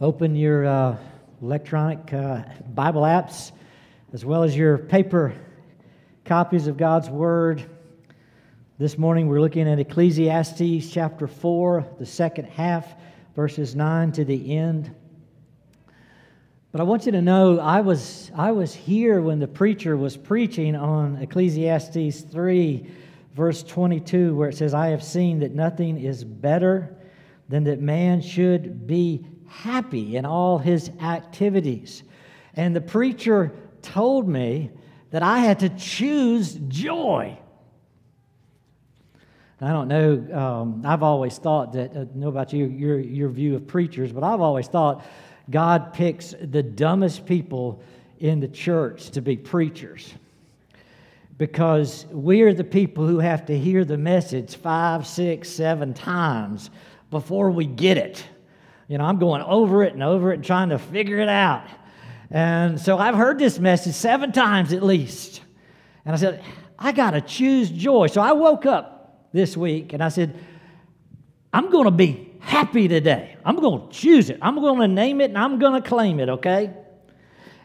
Open your uh, electronic uh, Bible apps as well as your paper copies of God's Word. This morning we're looking at Ecclesiastes chapter 4, the second half, verses 9 to the end. But I want you to know I was, I was here when the preacher was preaching on Ecclesiastes 3, verse 22, where it says, I have seen that nothing is better than that man should be happy in all his activities. And the preacher told me that I had to choose joy. I don't know, um, I've always thought that, uh, know about you, your, your view of preachers, but I've always thought God picks the dumbest people in the church to be preachers because we're the people who have to hear the message five, six, seven times before we get it. You know, I'm going over it and over it and trying to figure it out. And so I've heard this message seven times at least. And I said, I got to choose joy. So I woke up this week and I said, I'm going to be happy today. I'm going to choose it. I'm going to name it and I'm going to claim it, okay?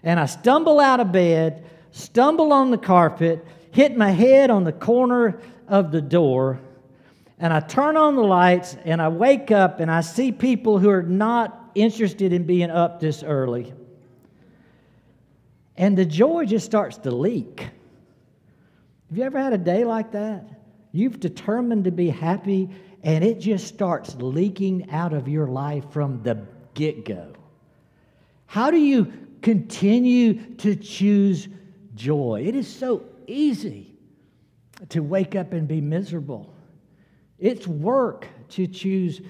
And I stumble out of bed, stumble on the carpet, hit my head on the corner of the door, and I turn on the lights and I wake up and I see people who are not interested in being up this early. And the joy just starts to leak. Have you ever had a day like that? You've determined to be happy and it just starts leaking out of your life from the get go. How do you continue to choose joy? It is so easy to wake up and be miserable. It's work to choose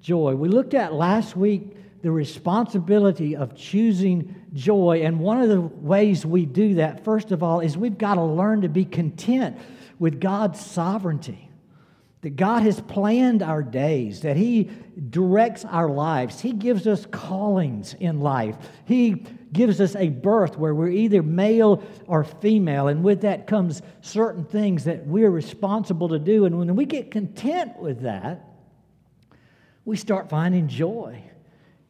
joy. We looked at last week the responsibility of choosing joy. And one of the ways we do that, first of all, is we've got to learn to be content with God's sovereignty. That God has planned our days, that He directs our lives. He gives us callings in life. He gives us a birth where we're either male or female, and with that comes certain things that we're responsible to do. And when we get content with that, we start finding joy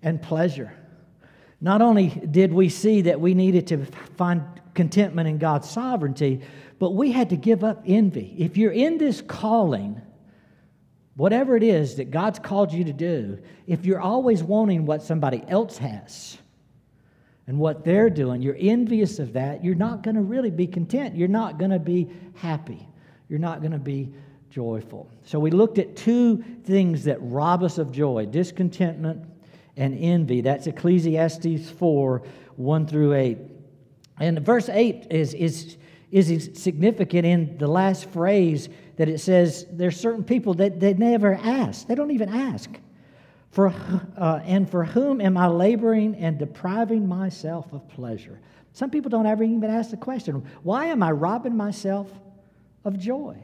and pleasure. Not only did we see that we needed to find contentment in God's sovereignty, but we had to give up envy. If you're in this calling, whatever it is that God's called you to do, if you're always wanting what somebody else has, and what they're doing, you're envious of that, you're not going to really be content. You're not going to be happy. You're not going to be joyful. So we looked at two things that rob us of joy discontentment and envy. That's Ecclesiastes 4 1 through 8. And verse 8 is, is, is significant in the last phrase that it says there's certain people that they never ask, they don't even ask. For, uh, and for whom am I laboring and depriving myself of pleasure? Some people don't ever even ask the question, why am I robbing myself of joy?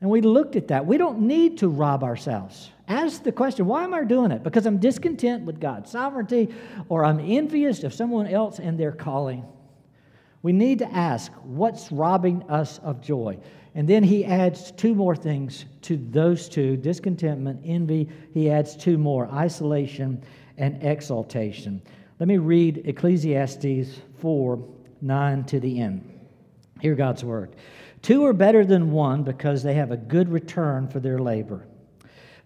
And we looked at that. We don't need to rob ourselves. Ask the question, why am I doing it? Because I'm discontent with God's sovereignty or I'm envious of someone else and their calling. We need to ask, what's robbing us of joy? And then he adds two more things to those two discontentment, envy. He adds two more isolation and exaltation. Let me read Ecclesiastes 4 9 to the end. Hear God's word. Two are better than one because they have a good return for their labor.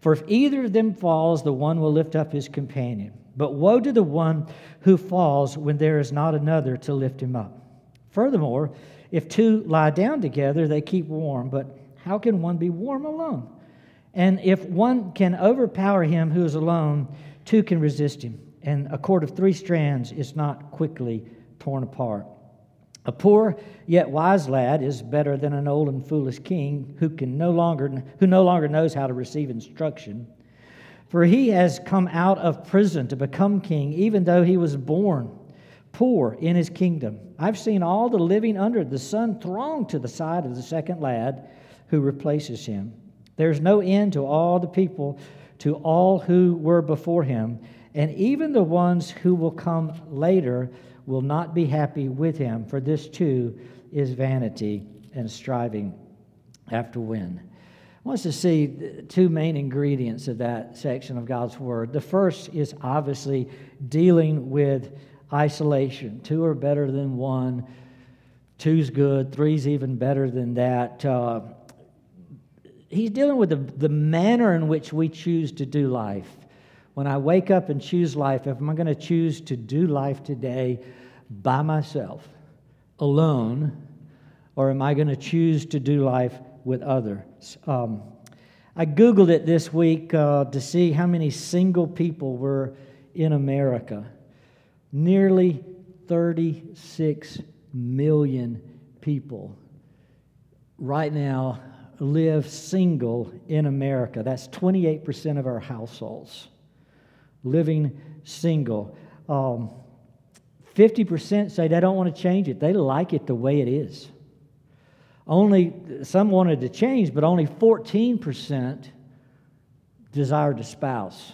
For if either of them falls, the one will lift up his companion. But woe to the one who falls when there is not another to lift him up. Furthermore, if two lie down together, they keep warm, but how can one be warm alone? And if one can overpower him who is alone, two can resist him. And a cord of three strands is not quickly torn apart. A poor yet wise lad is better than an old and foolish king who can no longer who no longer knows how to receive instruction. For he has come out of prison to become king, even though he was born poor in his kingdom. I've seen all the living under the sun throng to the side of the second lad who replaces him. There's no end to all the people, to all who were before him, and even the ones who will come later will not be happy with him, for this too is vanity and striving after wind. I want us to see two main ingredients of that section of God's Word. The first is obviously dealing with isolation. Two are better than one, two's good, three's even better than that. Uh, he's dealing with the, the manner in which we choose to do life. When I wake up and choose life, if I'm going to choose to do life today by myself, alone, or am I going to choose to do life with others? Um, I Googled it this week uh, to see how many single people were in America. Nearly 36 million people right now live single in America. That's 28% of our households living single. Um, 50% say they don't want to change it, they like it the way it is. Only some wanted to change, but only 14% desired a spouse.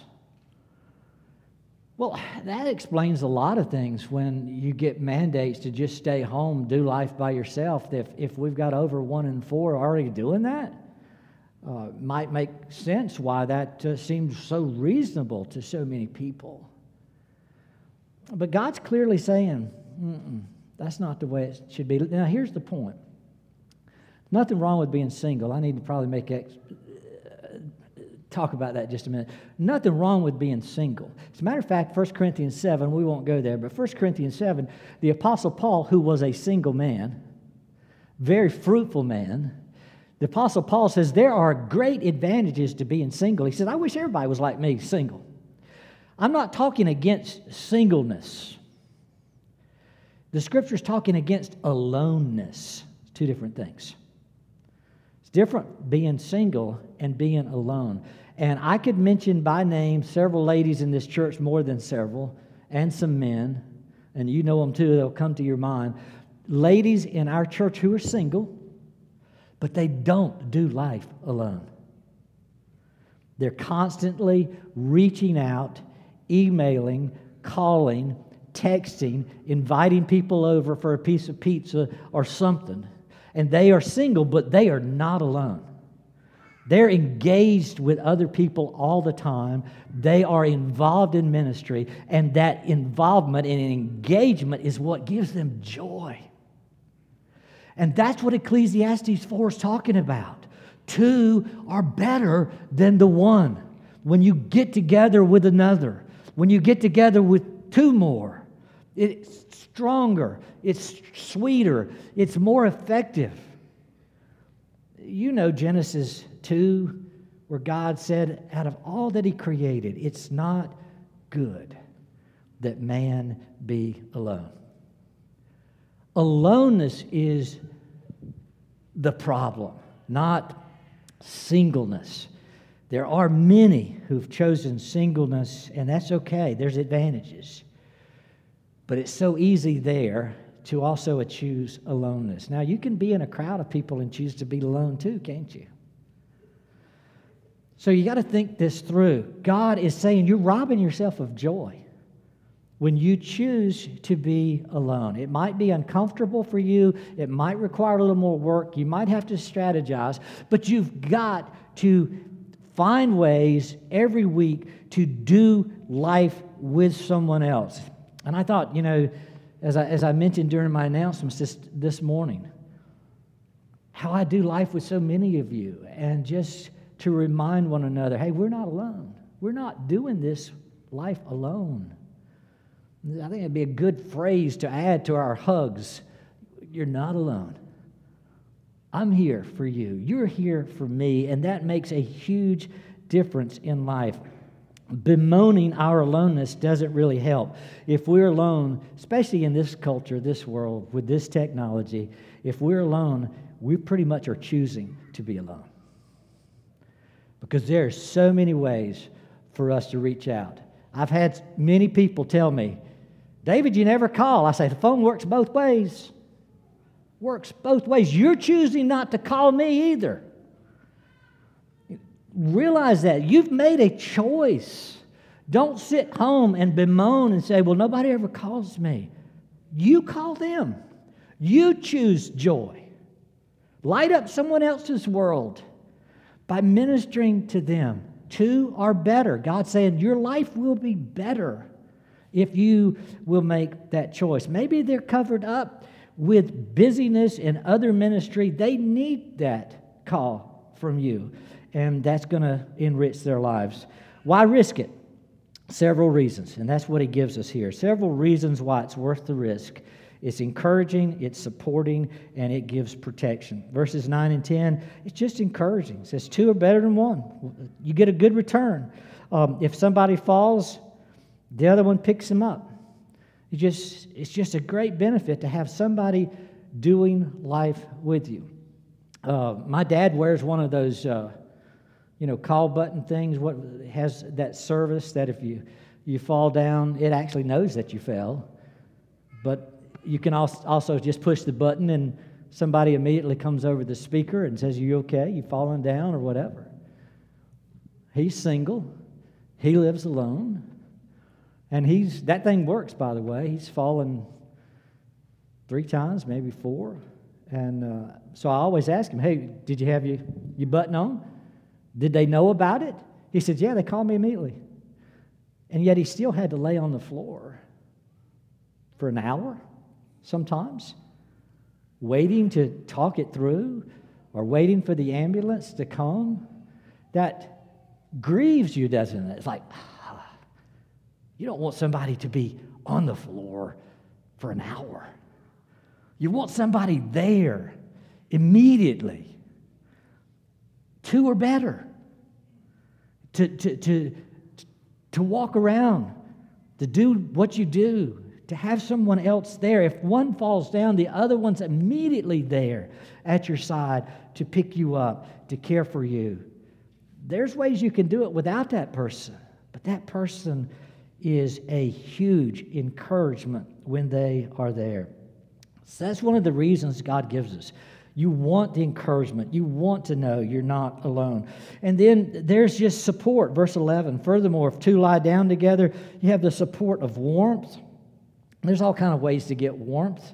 Well, that explains a lot of things when you get mandates to just stay home, do life by yourself. If, if we've got over one in four already doing that, uh, might make sense why that uh, seems so reasonable to so many people. But God's clearly saying, that's not the way it should be. Now, here's the point nothing wrong with being single. I need to probably make ex- talk about that just a minute. Nothing wrong with being single. As a matter of fact, 1 Corinthians 7, we won't go there, but 1 Corinthians 7, the Apostle Paul, who was a single man, very fruitful man, the Apostle Paul says there are great advantages to being single. He says, I wish everybody was like me, single. I'm not talking against singleness. The scripture is talking against aloneness. Two different things. It's different being single and being alone. And I could mention by name several ladies in this church, more than several, and some men, and you know them too, they'll come to your mind. Ladies in our church who are single, but they don't do life alone. They're constantly reaching out emailing, calling, texting, inviting people over for a piece of pizza or something. And they are single, but they are not alone. They're engaged with other people all the time. They are involved in ministry, and that involvement and engagement is what gives them joy. And that's what Ecclesiastes 4 is talking about. Two are better than the one. When you get together with another, when you get together with two more, it's stronger, it's sweeter, it's more effective. You know Genesis 2, where God said, out of all that He created, it's not good that man be alone. Aloneness is the problem, not singleness. There are many who've chosen singleness, and that's okay. There's advantages. But it's so easy there to also choose aloneness. Now, you can be in a crowd of people and choose to be alone too, can't you? So you got to think this through. God is saying you're robbing yourself of joy when you choose to be alone. It might be uncomfortable for you, it might require a little more work, you might have to strategize, but you've got to find ways every week to do life with someone else. And I thought, you know, as I, as I mentioned during my announcements this, this morning, how I do life with so many of you, and just to remind one another hey, we're not alone. We're not doing this life alone. I think it'd be a good phrase to add to our hugs. You're not alone. I'm here for you. You're here for me. And that makes a huge difference in life. Bemoaning our aloneness doesn't really help. If we're alone, especially in this culture, this world, with this technology, if we're alone, we pretty much are choosing to be alone. Because there are so many ways for us to reach out. I've had many people tell me, David, you never call. I say, the phone works both ways works both ways. You're choosing not to call me either. Realize that. You've made a choice. Don't sit home and bemoan and say, Well, nobody ever calls me. You call them. You choose joy. Light up someone else's world. by ministering to them. Two are better. God saying your life will be better if you will make that choice. Maybe they're covered up with busyness and other ministry. They need that call from you, and that's going to enrich their lives. Why risk it? Several reasons, and that's what he gives us here. Several reasons why it's worth the risk. It's encouraging, it's supporting, and it gives protection. Verses 9 and 10, it's just encouraging. It says, Two are better than one. You get a good return. Um, if somebody falls, the other one picks them up. It just, it's just a great benefit to have somebody doing life with you. Uh, my dad wears one of those, uh, you know, call button things. What has that service that if you you fall down, it actually knows that you fell, but you can also just push the button and somebody immediately comes over the speaker and says, Are you okay? You falling down or whatever. He's single. He lives alone. And he's that thing works, by the way. He's fallen three times, maybe four. And uh, so I always ask him, Hey, did you have your, your button on? Did they know about it? He said, Yeah, they called me immediately. And yet he still had to lay on the floor for an hour sometimes, waiting to talk it through or waiting for the ambulance to come, that grieves you, doesn't it? It's like, you don't want somebody to be on the floor for an hour. You want somebody there immediately. Two or better. To, to, to, to walk around, to do what you do, to have someone else there. If one falls down, the other one's immediately there at your side to pick you up, to care for you. There's ways you can do it without that person, but that person is a huge encouragement when they are there. So that's one of the reasons God gives us. You want the encouragement. You want to know you're not alone. And then there's just support. Verse 11. Furthermore, if two lie down together, you have the support of warmth there's all kind of ways to get warmth,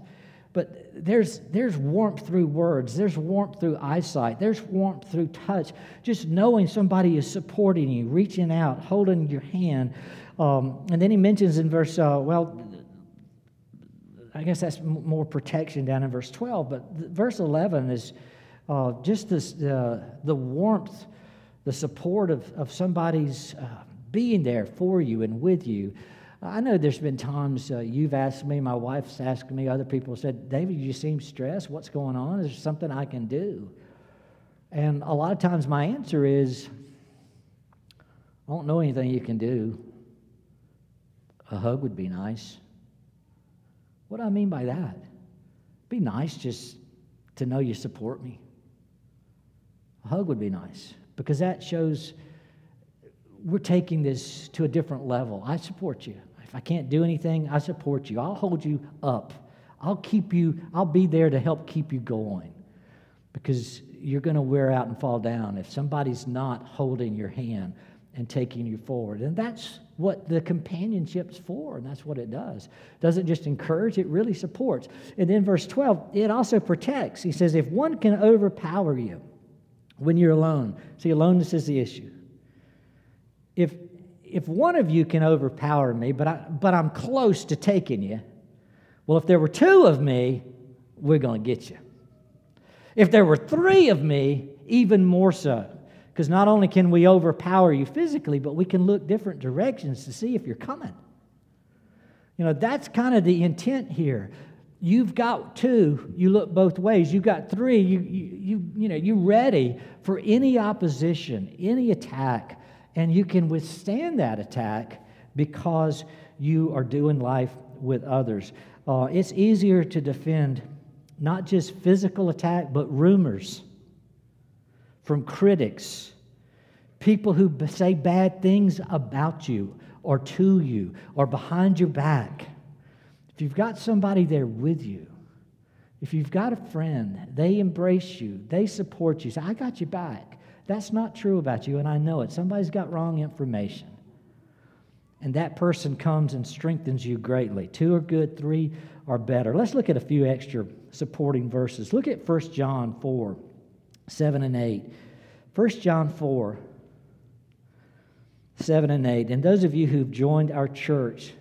but there's, there's warmth through words, there's warmth through eyesight, there's warmth through touch. Just knowing somebody is supporting you, reaching out, holding your hand. Um, and then he mentions in verse, uh, well, I guess that's more protection down in verse 12, but verse 11 is uh, just this, uh, the warmth, the support of, of somebody's uh, being there for you and with you. I know there's been times uh, you've asked me, my wife's asked me, other people said, David, you seem stressed. What's going on? Is there something I can do? And a lot of times my answer is, I don't know anything you can do. A hug would be nice. What do I mean by that? Be nice just to know you support me. A hug would be nice because that shows we're taking this to a different level. I support you. If I can't do anything, I support you. I'll hold you up. I'll keep you, I'll be there to help keep you going because you're going to wear out and fall down if somebody's not holding your hand and taking you forward. And that's what the companionship's for, and that's what it does. It doesn't just encourage, it really supports. And then verse 12, it also protects. He says, if one can overpower you when you're alone, see, aloneness is the issue if, if one of you can overpower me, but, I, but I'm close to taking you, well, if there were two of me, we're going to get you. If there were three of me, even more so. Because not only can we overpower you physically, but we can look different directions to see if you're coming. You know, that's kind of the intent here. You've got two, you look both ways. You've got three, you, you, you, you know, you're ready for any opposition, any attack and you can withstand that attack because you are doing life with others. Uh, it's easier to defend not just physical attack, but rumors from critics, people who say bad things about you or to you or behind your back. If you've got somebody there with you, if you've got a friend, they embrace you, they support you, say, I got you back. That's not true about you, and I know it. Somebody's got wrong information. And that person comes and strengthens you greatly. Two are good, three are better. Let's look at a few extra supporting verses. Look at 1 John 4 7 and 8. 1 John 4 7 and 8. And those of you who've joined our church,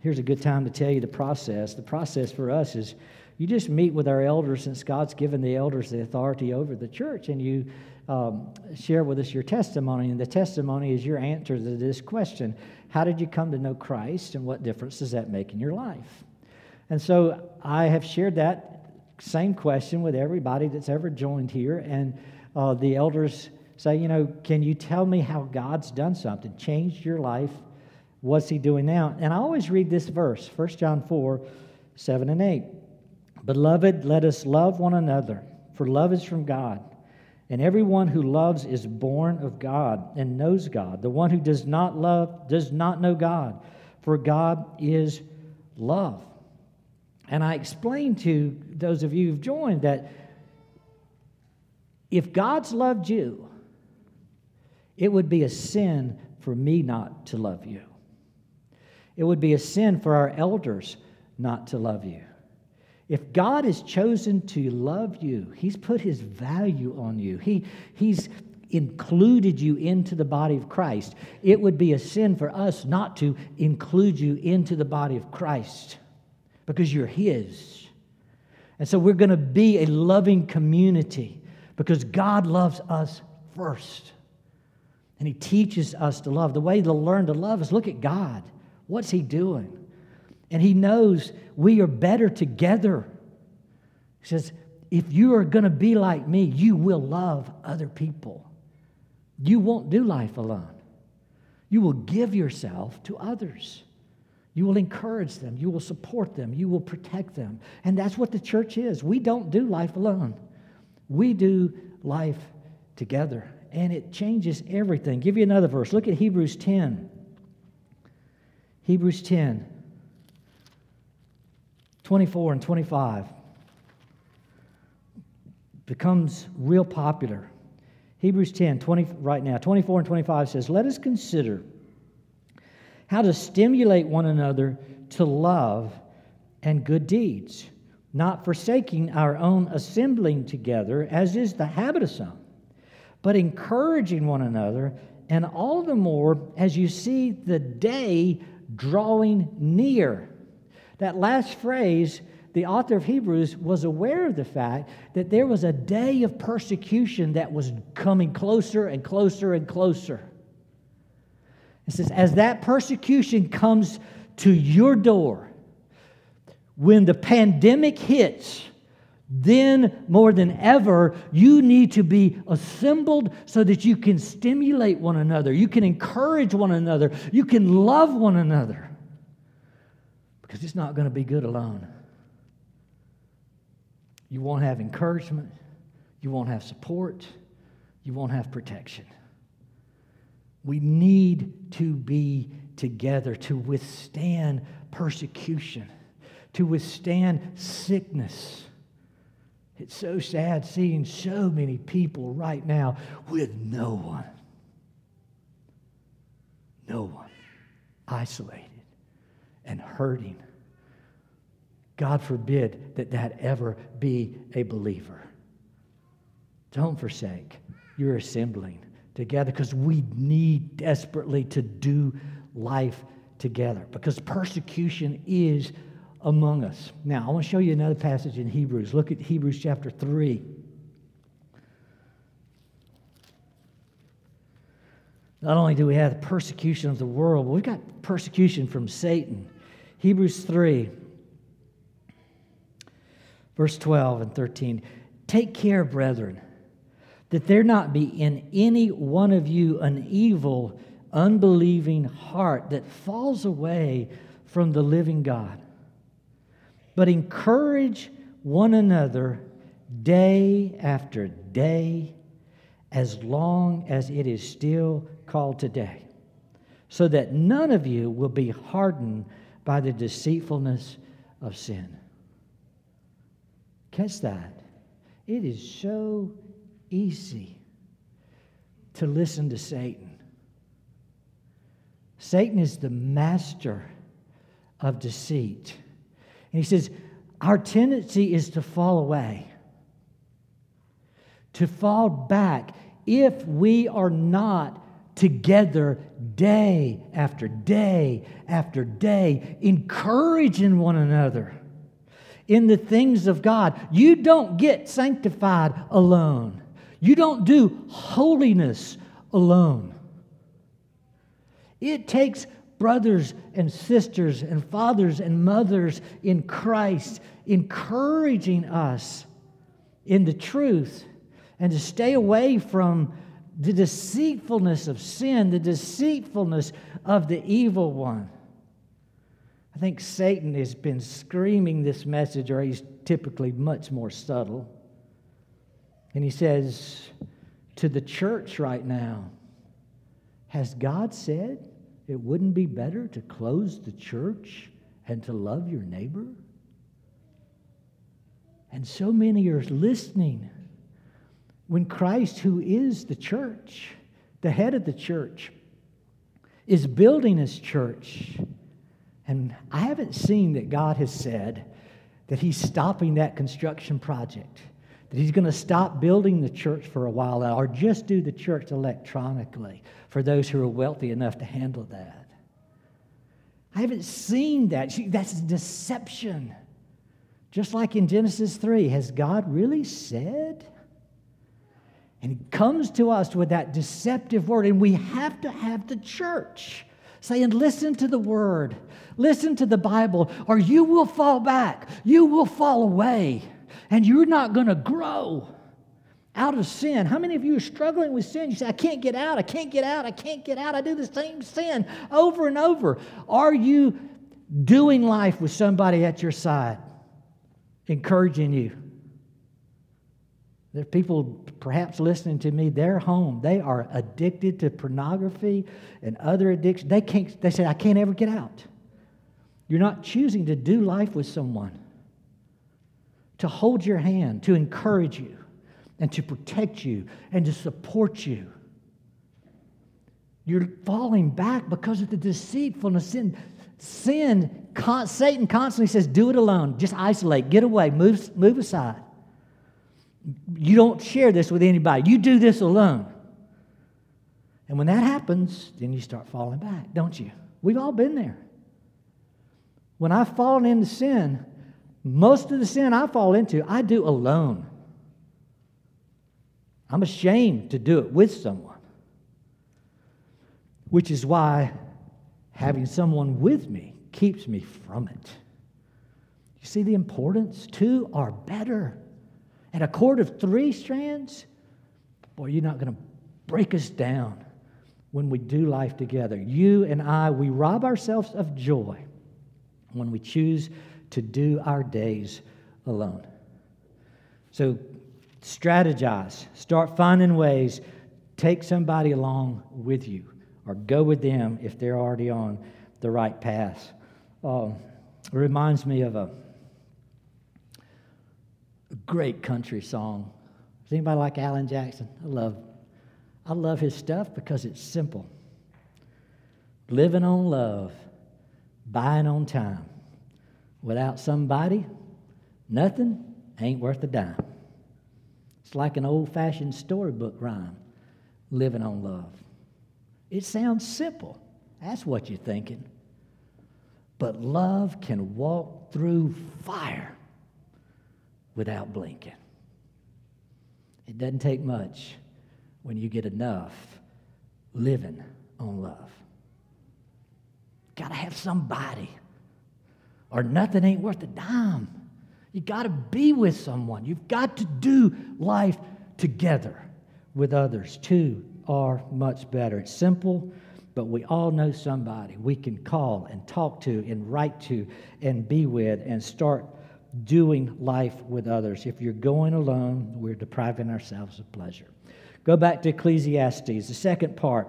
here's a good time to tell you the process. The process for us is you just meet with our elders since God's given the elders the authority over the church, and you um, share with us your testimony. And the testimony is your answer to this question How did you come to know Christ, and what difference does that make in your life? And so I have shared that same question with everybody that's ever joined here, and uh, the elders say, you know, can you tell me how God's done something, changed your life? What's He doing now? And I always read this verse, 1 John 4 7 and 8. Beloved, let us love one another, for love is from God. And everyone who loves is born of God and knows God. The one who does not love does not know God, for God is love. And I explained to those of you who've joined that if God's loved you, it would be a sin for me not to love you. It would be a sin for our elders not to love you. If God has chosen to love you, He's put His value on you, he, He's included you into the body of Christ. It would be a sin for us not to include you into the body of Christ because you're His. And so we're going to be a loving community because God loves us first. And He teaches us to love. The way to learn to love is look at God. What's He doing? And He knows we are better together. He says, if you are going to be like me, you will love other people. You won't do life alone. You will give yourself to others. You will encourage them. You will support them. You will protect them. And that's what the church is. We don't do life alone, we do life together and it changes everything. Give you another verse. Look at Hebrews 10. Hebrews 10, 24 and 25 becomes real popular. Hebrews 10, 20, right now, 24 and 25 says, Let us consider how to stimulate one another to love and good deeds, not forsaking our own assembling together, as is the habit of some but encouraging one another, and all the more as you see the day drawing near. That last phrase, the author of Hebrews was aware of the fact that there was a day of persecution that was coming closer and closer and closer. It says, as that persecution comes to your door, when the pandemic hits, then more than ever, you need to be assembled so that you can stimulate one another, you can encourage one another, you can love one another. Because it's not going to be good alone. You won't have encouragement, you won't have support, you won't have protection. We need to be together to withstand persecution, to withstand sickness it's so sad seeing so many people right now with no one. No one. Isolated and hurting. God forbid that that ever be a believer. Don't forsake your assembling together because we need desperately to do life together because persecution is among us. Now, I want to show you another passage in Hebrews. Look at Hebrews chapter 3. Not only do we have the persecution of the world, but we've got persecution from Satan. Hebrews 3, verse 12 and 13. Take care, brethren, that there not be in any one of you an evil, unbelieving heart that falls away from the living God but encourage one another day after day as long as it is still called today, so that none of you will be hardened by the deceitfulness of sin. Catch that. It is so easy to listen to Satan. Satan is the master of deceit. And he says, Our tendency is to fall away, to fall back if we are not together day after day after day, encouraging one another in the things of God. You don't get sanctified alone, you don't do holiness alone. It takes brothers and sisters and fathers and mothers in Christ encouraging us in the truth and to stay away from the deceitfulness of sin, the deceitfulness of the evil one. I think Satan has been screaming this message, or he's typically much more subtle. And he says to the church right now, Has God said it wouldn't be better to close the church and to love your neighbor? And so many are listening when Christ, who is the church, the head of the church, is building his church. And I haven't seen that God has said that he's stopping that construction project, that he's going to stop building the church for a while or just do the church electronically for those who are wealthy enough to handle that. I haven't seen that. That's deception. Just like in Genesis 3, has God really said? And he comes to us with that deceptive word, and we have to have the church saying, Listen to the word, listen to the Bible, or you will fall back, you will fall away, and you're not going to grow out of sin. How many of you are struggling with sin? You say, I can't get out, I can't get out, I can't get out. I do the same sin over and over. Are you doing life with somebody at your side, encouraging you? There are people perhaps listening to me, they're home. They are addicted to pornography and other addictions. They can't, they say, I can't ever get out. You're not choosing to do life with someone, to hold your hand, to encourage you, and to protect you, and to support you. You're falling back because of the deceitfulness. Sin, sin con, Satan constantly says, do it alone. Just isolate, get away, move, move aside. You don't share this with anybody. You do this alone. And when that happens, then you start falling back, don't you? We've all been there. When I've fallen into sin, most of the sin I fall into, I do alone. I'm ashamed to do it with someone, which is why having someone with me keeps me from it. You see the importance? Two are better. And a cord of three strands, boy, you're not going to break us down when we do life together. You and I, we rob ourselves of joy when we choose to do our days alone. So strategize, start finding ways, take somebody along with you, or go with them if they're already on the right path. Um, it reminds me of a a great country song. Does anybody like Alan Jackson? I love, I love his stuff because it's simple. Living on love, buying on time. Without somebody, nothing ain't worth a dime. It's like an old fashioned storybook rhyme living on love. It sounds simple. That's what you're thinking. But love can walk through fire without blinking. It doesn't take much when you get enough living on love. Got to have somebody, or nothing ain't worth a dime. You got to be with someone. You've got to do life together with others. Two are much better. It's simple, but we all know somebody we can call and talk to and write to and be with and start doing life with others. If you're going alone, we're depriving ourselves of pleasure. Go back to Ecclesiastes, the second part,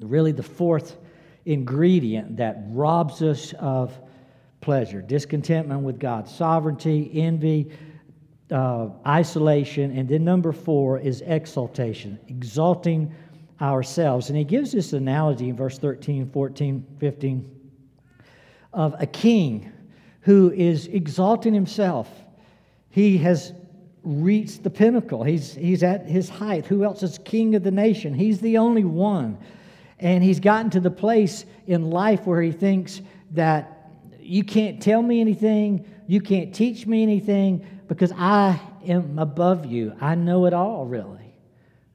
really the fourth ingredient that robs us of pleasure discontentment with God's sovereignty, envy, uh, isolation, and then number four is exaltation, exalting ourselves. And he gives this analogy in verse 13, 14, 15 of a king who is exalting himself. He has reached the pinnacle. He's, he's at his height. Who else is king of the nation? He's the only one. And he's gotten to the place in life where he thinks that you can't tell me anything, you can't teach me anything, because I am above you. I know it all, really.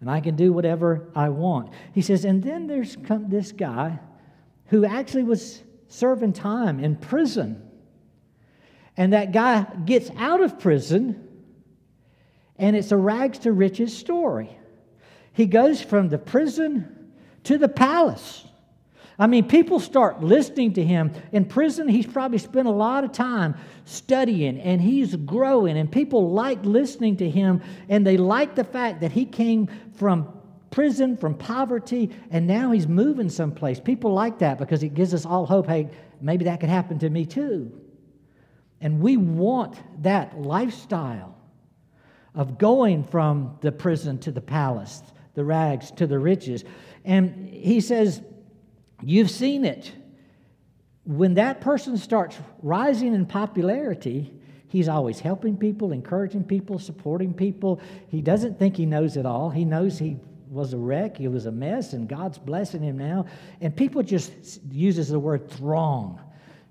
And I can do whatever I want. He says, and then there's come this guy who actually was serving time in prison. And that guy gets out of prison and it's a rags to riches story. He goes from the prison to the palace. I mean, people start listening to him. In prison, he's probably spent a lot of time studying and he's growing, and people like listening to him, and they like the fact that he came from prison, from poverty, and now he's moving someplace. People like that because it gives us all hope hey, maybe that could happen to me too. And we want that lifestyle of going from the prison to the palace, the rags to the riches. And he says, You've seen it. When that person starts rising in popularity, he's always helping people, encouraging people, supporting people. He doesn't think he knows it all. He knows he was a wreck, he was a mess, and God's blessing him now. And people just uses the word throng.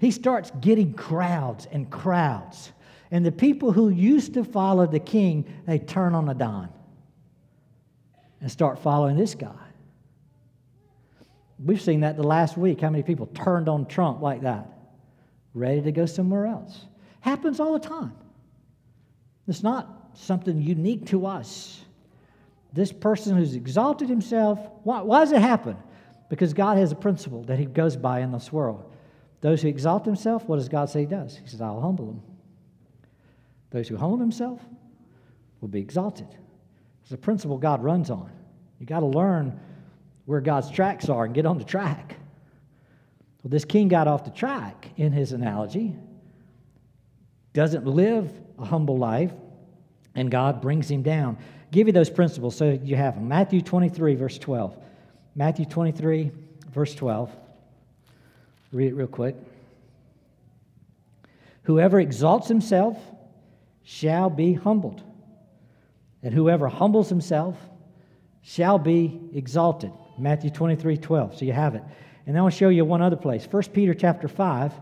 He starts getting crowds and crowds. And the people who used to follow the king, they turn on a dime and start following this guy. We've seen that the last week. How many people turned on Trump like that? Ready to go somewhere else. Happens all the time. It's not something unique to us. This person who's exalted himself, why, why does it happen? Because God has a principle that he goes by in this world. Those who exalt himself, what does God say he does? He says, I'll humble them. Those who humble themselves will be exalted. It's a principle God runs on. You got to learn where God's tracks are and get on the track. Well, this king got off the track in his analogy, doesn't live a humble life, and God brings him down. Give you those principles so you have them. Matthew 23, verse 12. Matthew 23, verse 12. Read it real quick. Whoever exalts himself shall be humbled, and whoever humbles himself shall be exalted. Matthew 23 12. So you have it. And then I'll show you one other place. 1 Peter chapter 5.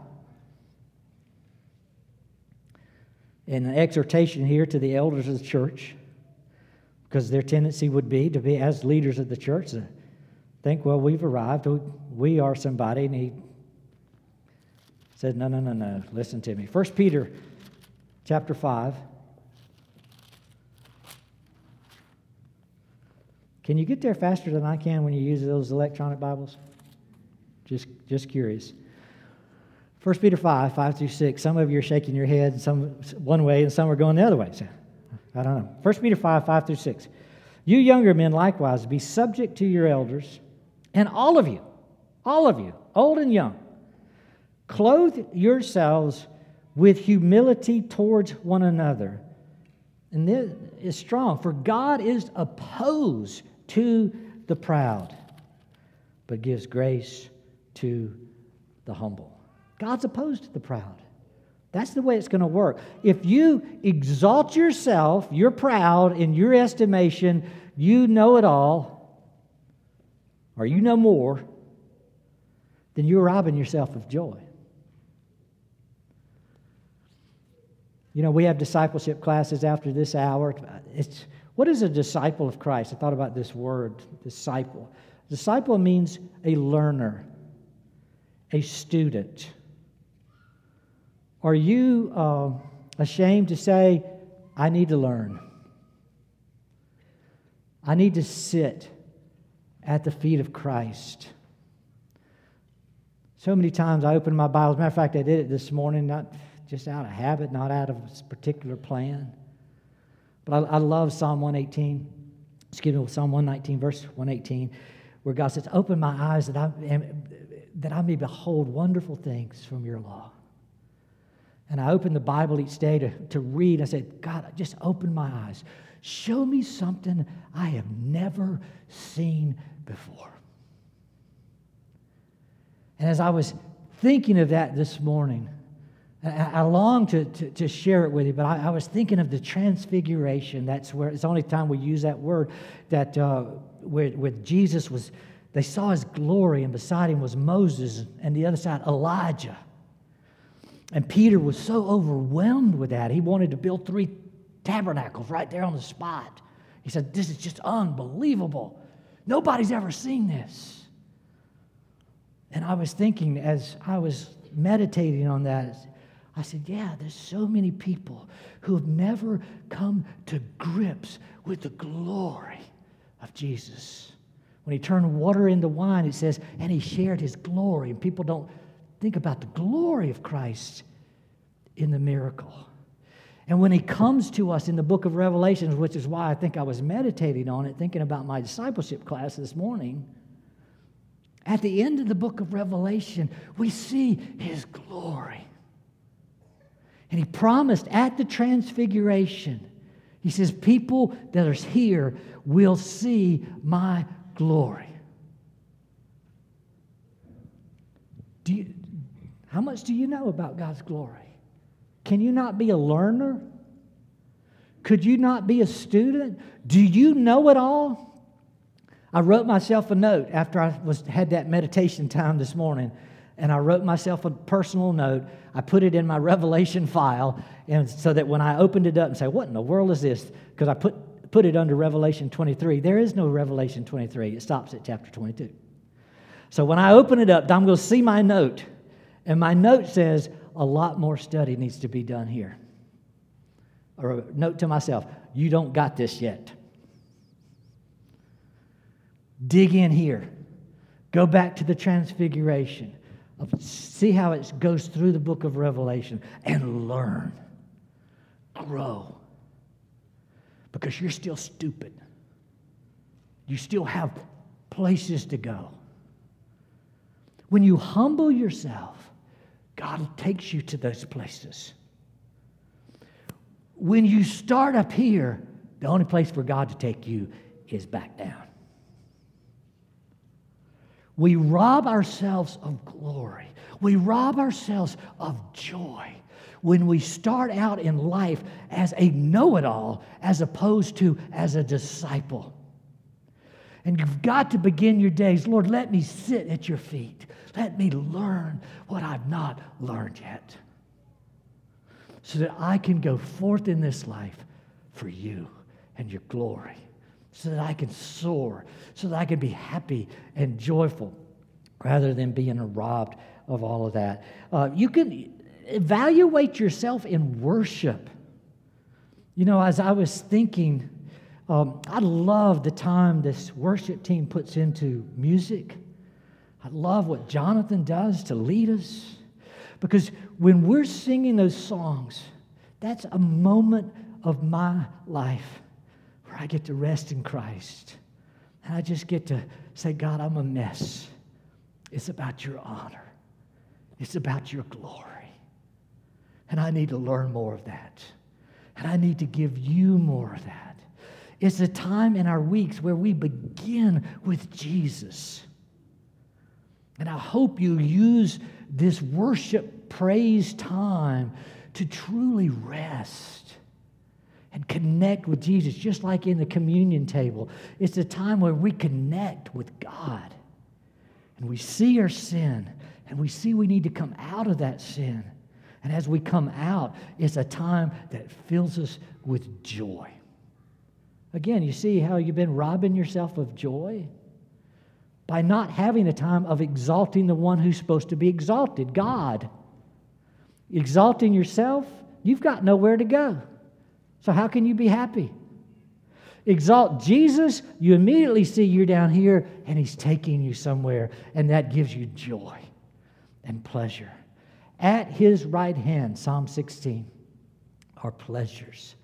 In an exhortation here to the elders of the church, because their tendency would be to be, as leaders of the church, to think, well, we've arrived, we are somebody. And he said, no, no, no, no, listen to me. 1 Peter chapter 5. Can you get there faster than I can when you use those electronic Bibles? Just, just curious. 1 Peter 5, 5 through 6. Some of you are shaking your head some one way and some are going the other way. So, I don't know. 1 Peter 5, 5 through 6. You younger men likewise be subject to your elders, and all of you, all of you, old and young, clothe yourselves with humility towards one another. And this is strong, for God is opposed to the proud, but gives grace to the humble. God's opposed to the proud. That's the way it's going to work. If you exalt yourself, you're proud in your estimation, you know it all, or you know more, then you're robbing yourself of joy. You know, we have discipleship classes after this hour. It's, what is a disciple of Christ? I thought about this word, disciple. Disciple means a learner, a student. Are you uh, ashamed to say, I need to learn? I need to sit at the feet of Christ. So many times I open my Bible. As a matter of fact, I did it this morning, not just out of habit, not out of a particular plan. But I, I love Psalm 118, excuse me, Psalm 119, verse 118, where God says, Open my eyes that I, am, that I may behold wonderful things from your law. And I open the Bible each day to, to read. I said, God, just open my eyes. Show me something I have never seen before. And as I was thinking of that this morning, I, long to, to, to, share it with you, but I, I, was thinking of the transfiguration. That's where it's the only time we use that word. That uh, where, where Jesus was, they saw his glory, and beside him was Moses, and the other side, Elijah. And Peter was so overwhelmed with that, he wanted to build three tabernacles right there on the spot. He said, This is just unbelievable. Nobody's ever seen this. And I was thinking as I was meditating on that, I said, Yeah, there's so many people who have never come to grips with the glory of Jesus. When he turned water into wine, it says, and he shared his glory. And people don't think about the glory of Christ in the miracle. And when he comes to us in the book of Revelations, which is why I think I was meditating on it, thinking about my discipleship class this morning, at the end of the book of Revelation, we see his glory. And he promised at the transfiguration, he says, People that are here will see my glory. Do you, how much do you know about God's glory? Can you not be a learner? Could you not be a student? Do you know it all? I wrote myself a note after I was, had that meditation time this morning, and I wrote myself a personal note. I put it in my Revelation file, and so that when I opened it up and say, "What in the world is this?" Because I put put it under Revelation 23. There is no Revelation 23. It stops at chapter 22. So when I open it up, I'm going to see my note, and my note says, "A lot more study needs to be done here." Or a note to myself, "You don't got this yet." Dig in here. Go back to the transfiguration. See how it goes through the book of Revelation and learn. Grow. Because you're still stupid. You still have places to go. When you humble yourself, God takes you to those places. When you start up here, the only place for God to take you is back down we rob ourselves of glory. We rob ourselves of joy when we start out in life as a know it all as opposed to as a disciple. And you've got to begin your days, Lord, let me sit at your feet. Let me learn what I've not learned yet. So that I can go forth in this life for you and your glory so that I can soar, so that I can be happy and joyful rather than being robbed of all of that. Uh, you can evaluate yourself in worship. You know, as I was thinking, um, I love the time this worship team puts into music. I love what Jonathan does to lead us. Because when we're singing those songs, that's a moment of my life where I get to rest in Christ. And I just get to say, God, I'm a mess. It's about your honor, it's about your glory. And I need to learn more of that. And I need to give you more of that. It's a time in our weeks where we begin with Jesus. And I hope you use this worship praise time to truly rest and connect with Jesus, just like in the communion table. It's a time where we connect with God and we see our sin and we see we need to come out of that sin. And as we come out, it's a time that fills us with joy. Again, you see how you've been robbing yourself of joy? By not having a time of exalting the one who's supposed to be exalted, God. Exalting yourself, you've got nowhere to go. So, how can you be happy? Exalt Jesus, you immediately see you're down here and he's taking you somewhere, and that gives you joy and pleasure. At his right hand, Psalm 16, are pleasures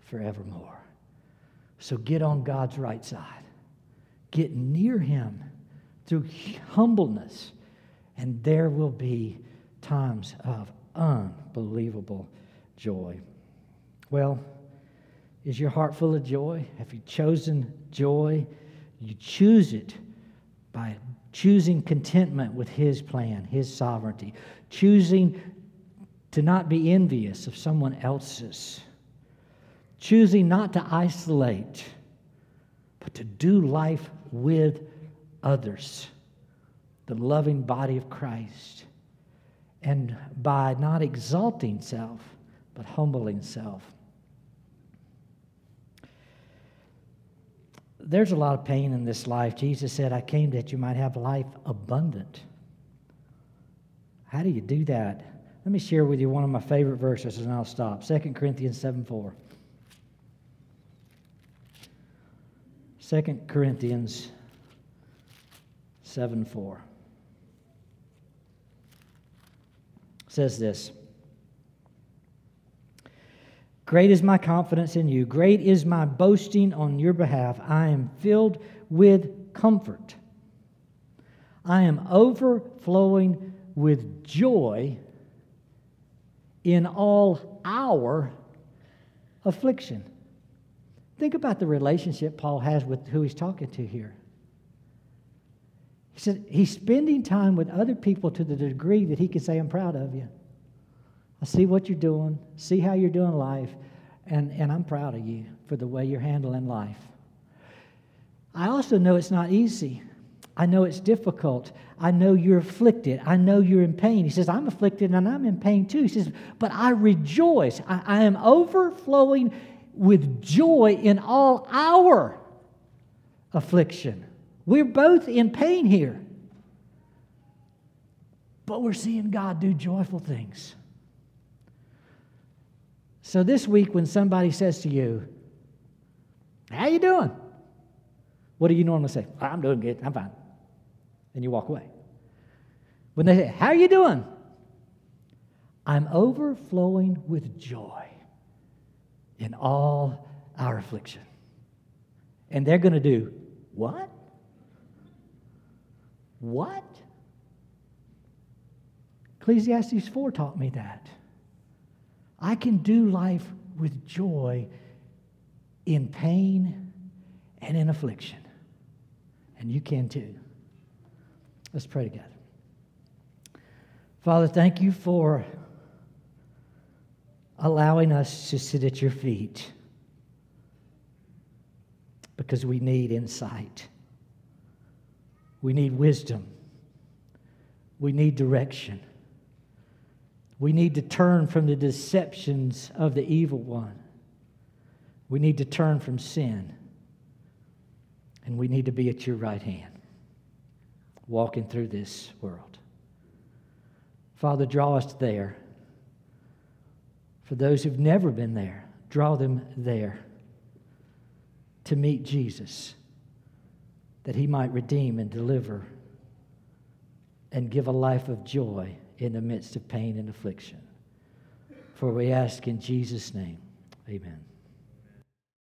forevermore. So get on God's right side, get near him through humbleness, and there will be times of unbelievable joy. Well, is your heart full of joy? Have you chosen joy? You choose it by choosing contentment with His plan, His sovereignty, choosing to not be envious of someone else's, choosing not to isolate, but to do life with others, the loving body of Christ, and by not exalting self, but humbling self. There's a lot of pain in this life. Jesus said, I came that you might have life abundant. How do you do that? Let me share with you one of my favorite verses and I'll stop. 2 Corinthians 7 4. 2 Corinthians 7 4 says this Great is my confidence in you. Great is my boasting on your behalf. I am filled with comfort. I am overflowing with joy in all our affliction. Think about the relationship Paul has with who he's talking to here. He said he's spending time with other people to the degree that he can say, I'm proud of you. I see what you're doing, see how you're doing life, and, and I'm proud of you for the way you're handling life. I also know it's not easy. I know it's difficult. I know you're afflicted. I know you're in pain. He says, I'm afflicted and I'm in pain too. He says, but I rejoice. I, I am overflowing with joy in all our affliction. We're both in pain here. But we're seeing God do joyful things. So this week when somebody says to you, "How you doing?" What do you normally say? "I'm doing good. I'm fine." And you walk away. When they say, "How are you doing?" I'm overflowing with joy in all our affliction. And they're going to do what? What? Ecclesiastes 4 taught me that. I can do life with joy in pain and in affliction. And you can too. Let's pray together. Father, thank you for allowing us to sit at your feet because we need insight. We need wisdom. We need direction. We need to turn from the deceptions of the evil one. We need to turn from sin. And we need to be at your right hand, walking through this world. Father, draw us there. For those who've never been there, draw them there to meet Jesus, that he might redeem and deliver and give a life of joy in the midst of pain and affliction. For we ask in Jesus' name, amen.